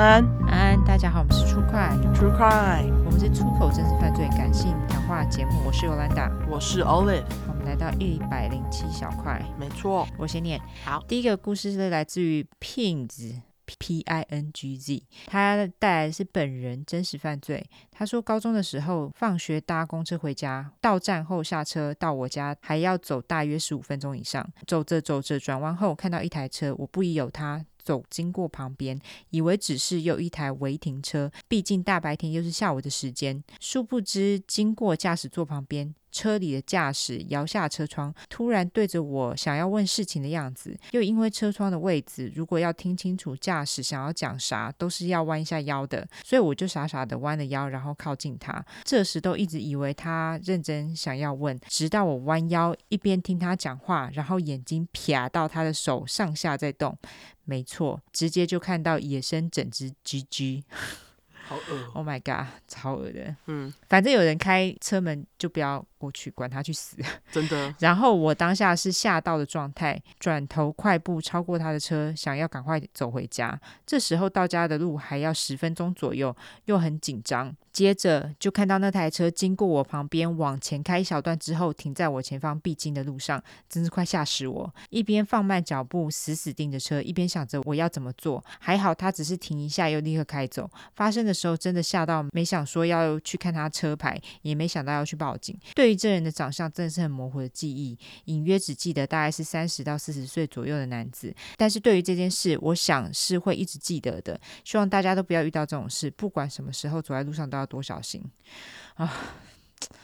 安，安安，大家好，我们是出快，True Crime，我们是出口真实犯罪感性谈话节目，我是尤兰达，我是 Olive，我们来到一百零七小块，没错，我先念，好，第一个故事是来自于 Pingz。P I N G Z，他带来的是本人真实犯罪。他说，高中的时候放学搭公车回家，到站后下车到我家还要走大约十五分钟以上。走着走着，转弯后看到一台车，我不疑有他。走经过旁边，以为只是又一台违停车，毕竟大白天又是下午的时间。殊不知，经过驾驶座旁边，车里的驾驶摇下车窗，突然对着我想要问事情的样子。又因为车窗的位置，如果要听清楚驾驶想要讲啥，都是要弯一下腰的，所以我就傻傻的弯了腰，然后靠近他。这时都一直以为他认真想要问，直到我弯腰一边听他讲话，然后眼睛瞟到他的手上下在动。没错，直接就看到野生整只鸡鸡好恶！Oh my god，超恶的。嗯，反正有人开车门就不要过去，管他去死。真的。然后我当下是吓到的状态，转头快步超过他的车，想要赶快走回家。这时候到家的路还要十分钟左右，又很紧张。接着就看到那台车经过我旁边，往前开一小段之后，停在我前方必经的路上，真是快吓死我！一边放慢脚步，死死盯着车，一边想着我要怎么做。还好他只是停一下，又立刻开走。发生的时候真的吓到，没想说要去看他车牌，也没想到要去报警。对对这人的长相，真的是很模糊的记忆，隐约只记得大概是三十到四十岁左右的男子。但是对于这件事，我想是会一直记得的。希望大家都不要遇到这种事，不管什么时候走在路上都要。多小心 啊！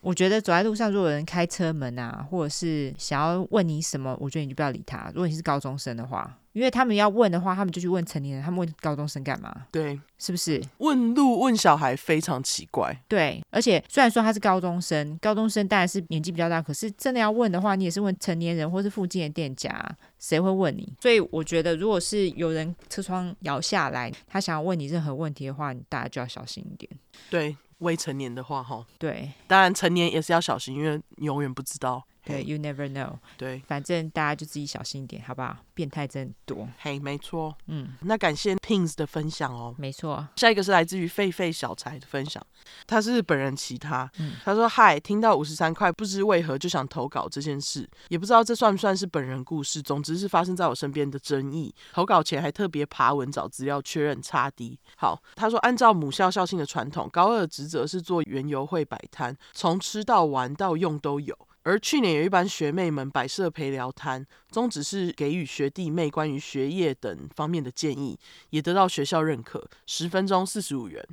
我觉得走在路上，如果有人开车门啊，或者是想要问你什么，我觉得你就不要理他。如果你是高中生的话，因为他们要问的话，他们就去问成年人，他们问高中生干嘛？对，是不是？问路问小孩非常奇怪。对，而且虽然说他是高中生，高中生当然是年纪比较大，可是真的要问的话，你也是问成年人或是附近的店家，谁会问你？所以我觉得，如果是有人车窗摇下来，他想要问你任何问题的话，你大家就要小心一点。对，未成年的话，哈，对，当然成年也是要小心，因为你永远不知道。对，You never know。对，反正大家就自己小心一点，好不好？变态真多。嘿，没错。嗯，那感谢 Pings 的分享哦。没错。下一个是来自于狒狒小柴的分享，他是本人其他。嗯，他说：“嗨，听到五十三块，不知为何就想投稿这件事，也不知道这算不算是本人故事。总之是发生在我身边的争议。投稿前还特别爬文找资料确认差低。好，他说按照母校校庆的传统，高二的职责是做园游会摆摊，从吃到玩到用都有。”而去年有一班学妹们摆设陪聊摊，宗旨是给予学弟妹关于学业等方面的建议，也得到学校认可。十分钟四十五元，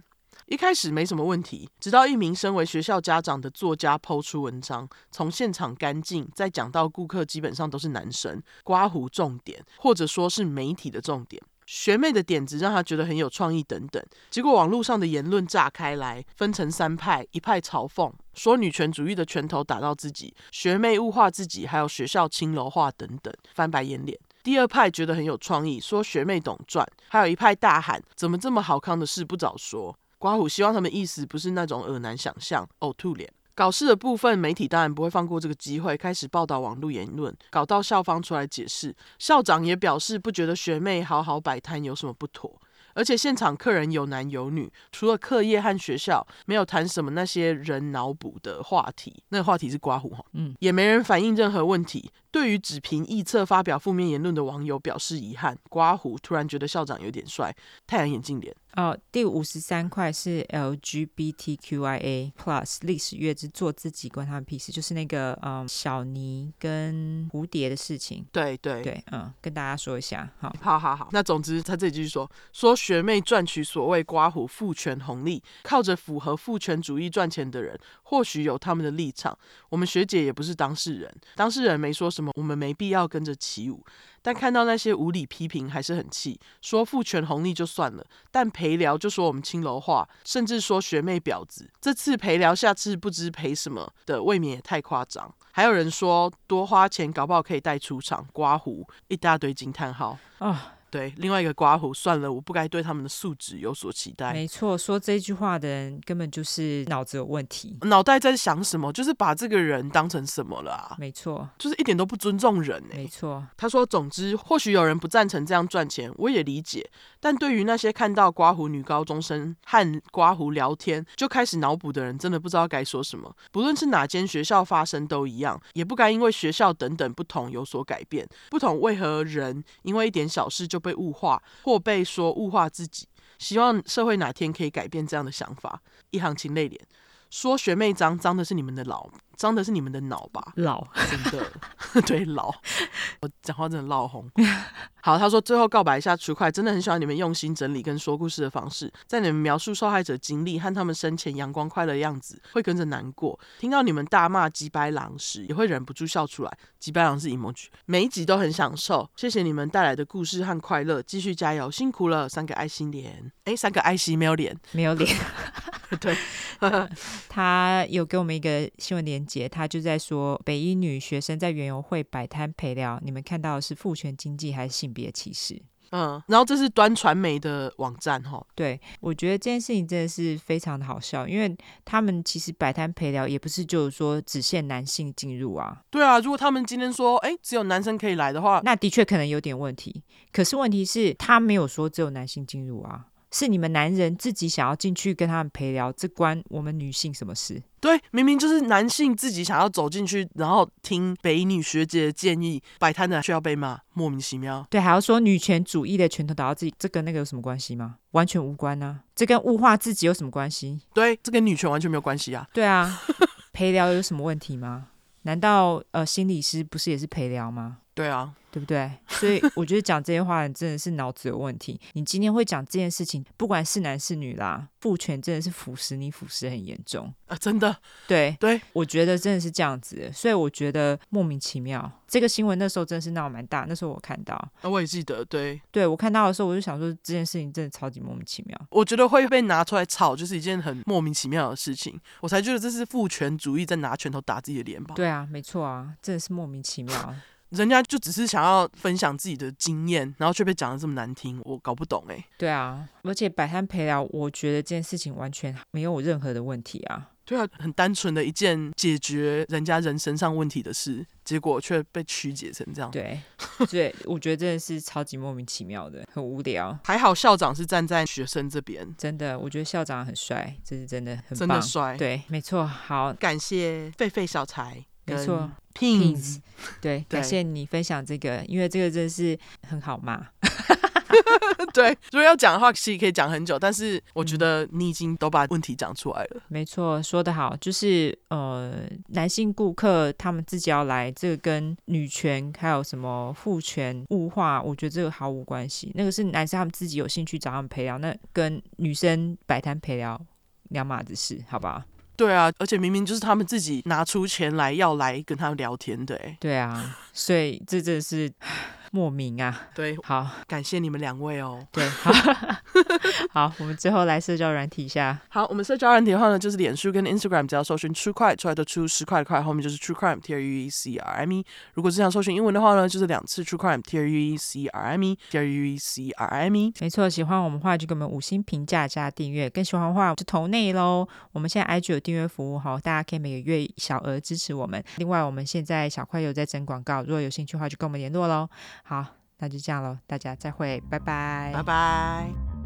一开始没什么问题，直到一名身为学校家长的作家抛出文章，从现场干净，再讲到顾客基本上都是男生，刮胡重点，或者说是媒体的重点。学妹的点子让他觉得很有创意，等等。结果网络上的言论炸开来，分成三派：一派嘲讽，说女权主义的拳头打到自己；学妹物化自己，还有学校青楼化等等，翻白眼脸。第二派觉得很有创意，说学妹懂赚；还有一派大喊：怎么这么好康的事不早说？刮胡希望他们意思不是那种恶男想象，呕吐脸。搞事的部分，媒体当然不会放过这个机会，开始报道网络言论，搞到校方出来解释。校长也表示不觉得学妹好好摆摊有什么不妥，而且现场客人有男有女，除了课业和学校，没有谈什么那些人脑补的话题。那个话题是刮胡哈，嗯，也没人反映任何问题。对于只凭臆测发表负面言论的网友表示遗憾。刮胡突然觉得校长有点帅，太阳眼镜脸。哦，第五十三块是 LGBTQIA Plus 历史月之做自己关他们屁事，就是那个嗯小尼跟蝴蝶的事情。对对对，嗯，跟大家说一下，好，好好好。那总之他这里继续说，说学妹赚取所谓刮胡父权红利，靠着符合父权主义赚钱的人，或许有他们的立场。我们学姐也不是当事人，当事人没说什么，我们没必要跟着起舞。但看到那些无理批评，还是很气。说父权红利就算了，但陪聊就说我们青楼话，甚至说学妹婊子。这次陪聊，下次不知陪什么的，未免也太夸张。还有人说多花钱，搞不好可以带出场刮胡，一大堆惊叹号啊。哦对，另外一个刮胡，算了，我不该对他们的素质有所期待。没错，说这句话的人根本就是脑子有问题，脑袋在想什么？就是把这个人当成什么了啊？没错，就是一点都不尊重人欸。没错，他说，总之，或许有人不赞成这样赚钱，我也理解。但对于那些看到刮胡女高中生和刮胡聊天就开始脑补的人，真的不知道该说什么。不论是哪间学校发生都一样，也不该因为学校等等不同有所改变。不同为何人因为一点小事就被物化，或被说物化自己？希望社会哪天可以改变这样的想法。一行情泪脸。说学妹脏，脏的是你们的老，脏的是你们的脑吧？老，真的，对老，我讲话真的老红。好，他说最后告白一下，True Crime 真的很喜欢你们用心整理跟说故事的方式，在你们描述受害者经历和他们生前阳光快乐的样子，会跟着难过；听到你们大骂吉白狼时，也会忍不住笑出来。吉白狼是 emoji，每一集都很享受。谢谢你们带来的故事和快乐，继续加油，辛苦了。三个爱心脸，哎，三个爱心没有脸，没有脸。对，他有给我们一个新闻连结，他就在说北一女学生在园游会摆摊陪聊，你们看到的是父权经济还是性别歧视？嗯，然后这是端传媒的网站哈。对，我觉得这件事情真的是非常的好笑，因为他们其实摆摊陪聊也不是就是说只限男性进入啊。对啊，如果他们今天说，哎，只有男生可以来的话，那的确可能有点问题。可是问题是，他没有说只有男性进入啊。是你们男人自己想要进去跟他们陪聊，这关我们女性什么事？对，明明就是男性自己想要走进去，然后听北一女学姐的建议，摆摊的却要被骂，莫名其妙。对，还要说女权主义的拳头打到自己，这跟那个有什么关系吗？完全无关啊！这跟物化自己有什么关系？对，这跟女权完全没有关系啊！对啊，陪聊有什么问题吗？难道呃心理师不是也是陪聊吗？对啊。对不对？所以我觉得讲这些话真的是脑子有问题。你今天会讲这件事情，不管是男是女啦，父权真的是腐蚀你，腐蚀很严重啊！真的，对对，我觉得真的是这样子。所以我觉得莫名其妙。这个新闻那时候真的是闹蛮大，那时候我看到，啊，我也记得，对对，我看到的时候我就想说，这件事情真的超级莫名其妙。我觉得会被拿出来炒，就是一件很莫名其妙的事情。我才觉得这是父权主义在拿拳头打自己的脸吧？对啊，没错啊，真的是莫名其妙。人家就只是想要分享自己的经验，然后却被讲的这么难听，我搞不懂哎、欸。对啊，而且摆摊陪聊，我觉得这件事情完全没有任何的问题啊。对啊，很单纯的一件解决人家人身上问题的事，结果却被曲解成这样。对，对，我觉得真的是超级莫名其妙的，很无聊。还好校长是站在学生这边，真的，我觉得校长很帅，这是真的很棒，真的帅。对，没错。好，感谢狒狒小财。没错，Pins，对，感谢你分享这个，因为这个真的是很好嘛。对，如果要讲的话，其实可以讲很久，但是我觉得你已经都把问题讲出来了。嗯、没错，说得好，就是呃，男性顾客他们自己要来，这个跟女权还有什么父权物化，我觉得这个毫无关系。那个是男生他们自己有兴趣找他们陪聊，那跟女生摆摊陪聊两码子事，好不好？对啊，而且明明就是他们自己拿出钱来要来跟他们聊天的，对啊，所以这真是。莫名啊，对，好，感谢你们两位哦。对，好，好，我们最后来社交软体一下。好，我们社交软体的话呢，就是脸书跟 Instagram，只要搜寻 True Crime 出来的出十块的块，后面就是 True Crime，T R U E C R I M E。如果是想搜寻英文的话呢，就是两次 True Crime，T R U E C R U E C R I M E。没错，喜欢我们的话就给我们五星评价加订阅，更喜欢的话就投内喽。我们现在 IG 有订阅服务，好，大家可以每个月小额支持我们。另外，我们现在小块有在整广告，如果有兴趣的话就跟我们联络喽。好，那就这样喽，大家再会，拜拜，拜拜。